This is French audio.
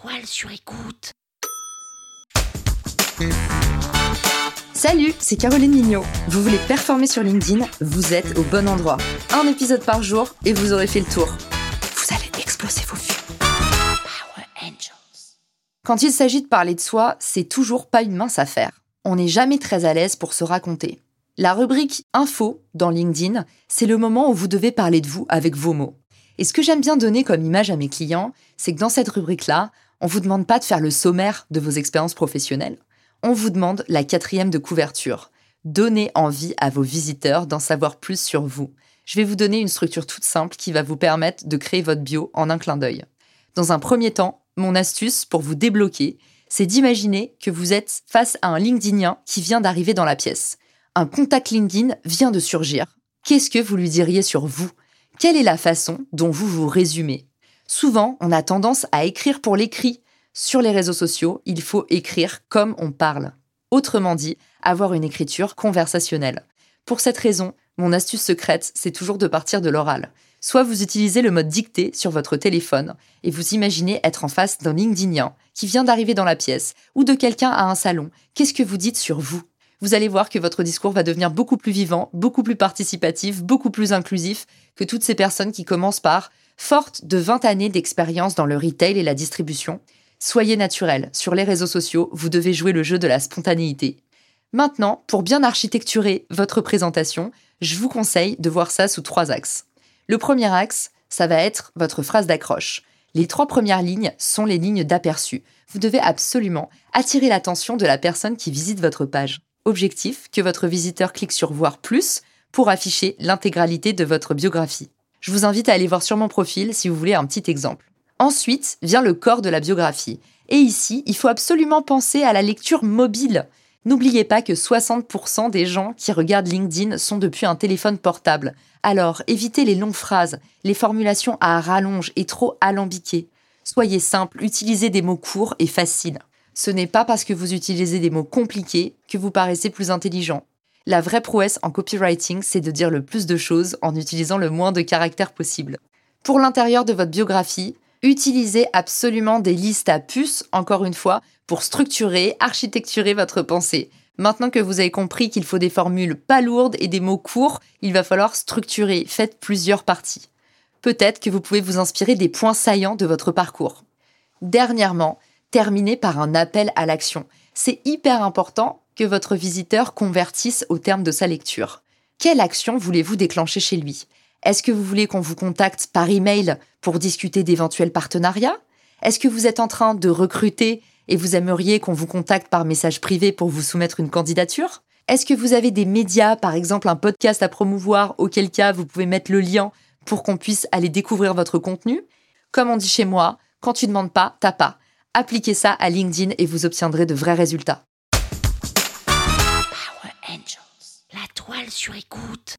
toile sur écoute. Salut, c'est Caroline Mignot. Vous voulez performer sur LinkedIn Vous êtes au bon endroit. Un épisode par jour et vous aurez fait le tour. Vous allez exploser vos vues. Power Angels. Quand il s'agit de parler de soi, c'est toujours pas une mince affaire. On n'est jamais très à l'aise pour se raconter. La rubrique Info dans LinkedIn, c'est le moment où vous devez parler de vous avec vos mots. Et ce que j'aime bien donner comme image à mes clients, c'est que dans cette rubrique-là, on vous demande pas de faire le sommaire de vos expériences professionnelles. On vous demande la quatrième de couverture. Donnez envie à vos visiteurs d'en savoir plus sur vous. Je vais vous donner une structure toute simple qui va vous permettre de créer votre bio en un clin d'œil. Dans un premier temps, mon astuce pour vous débloquer, c'est d'imaginer que vous êtes face à un LinkedInien qui vient d'arriver dans la pièce. Un contact LinkedIn vient de surgir. Qu'est-ce que vous lui diriez sur vous? Quelle est la façon dont vous vous résumez? Souvent, on a tendance à écrire pour l'écrit. Sur les réseaux sociaux, il faut écrire comme on parle. Autrement dit, avoir une écriture conversationnelle. Pour cette raison, mon astuce secrète, c'est toujours de partir de l'oral. Soit vous utilisez le mode dicté sur votre téléphone et vous imaginez être en face d'un LinkedInien qui vient d'arriver dans la pièce ou de quelqu'un à un salon. Qu'est-ce que vous dites sur vous? Vous allez voir que votre discours va devenir beaucoup plus vivant, beaucoup plus participatif, beaucoup plus inclusif que toutes ces personnes qui commencent par fortes de 20 années d'expérience dans le retail et la distribution. Soyez naturel. Sur les réseaux sociaux, vous devez jouer le jeu de la spontanéité. Maintenant, pour bien architecturer votre présentation, je vous conseille de voir ça sous trois axes. Le premier axe, ça va être votre phrase d'accroche. Les trois premières lignes sont les lignes d'aperçu. Vous devez absolument attirer l'attention de la personne qui visite votre page. Objectif, que votre visiteur clique sur Voir plus pour afficher l'intégralité de votre biographie. Je vous invite à aller voir sur mon profil si vous voulez un petit exemple. Ensuite vient le corps de la biographie. Et ici, il faut absolument penser à la lecture mobile. N'oubliez pas que 60% des gens qui regardent LinkedIn sont depuis un téléphone portable. Alors, évitez les longues phrases, les formulations à rallonge et trop alambiquées. Soyez simple, utilisez des mots courts et faciles. Ce n'est pas parce que vous utilisez des mots compliqués que vous paraissez plus intelligent. La vraie prouesse en copywriting, c'est de dire le plus de choses en utilisant le moins de caractères possible. Pour l'intérieur de votre biographie, utilisez absolument des listes à puces, encore une fois, pour structurer, architecturer votre pensée. Maintenant que vous avez compris qu'il faut des formules pas lourdes et des mots courts, il va falloir structurer. Faites plusieurs parties. Peut-être que vous pouvez vous inspirer des points saillants de votre parcours. Dernièrement, terminer par un appel à l'action. C'est hyper important votre visiteur convertisse au terme de sa lecture. Quelle action voulez-vous déclencher chez lui? Est-ce que vous voulez qu'on vous contacte par email pour discuter d'éventuels partenariats? Est-ce que vous êtes en train de recruter et vous aimeriez qu'on vous contacte par message privé pour vous soumettre une candidature? Est-ce que vous avez des médias, par exemple un podcast à promouvoir, auquel cas vous pouvez mettre le lien pour qu'on puisse aller découvrir votre contenu? Comme on dit chez moi, quand tu demandes pas, t'as pas. Appliquez ça à LinkedIn et vous obtiendrez de vrais résultats. Sur écoute.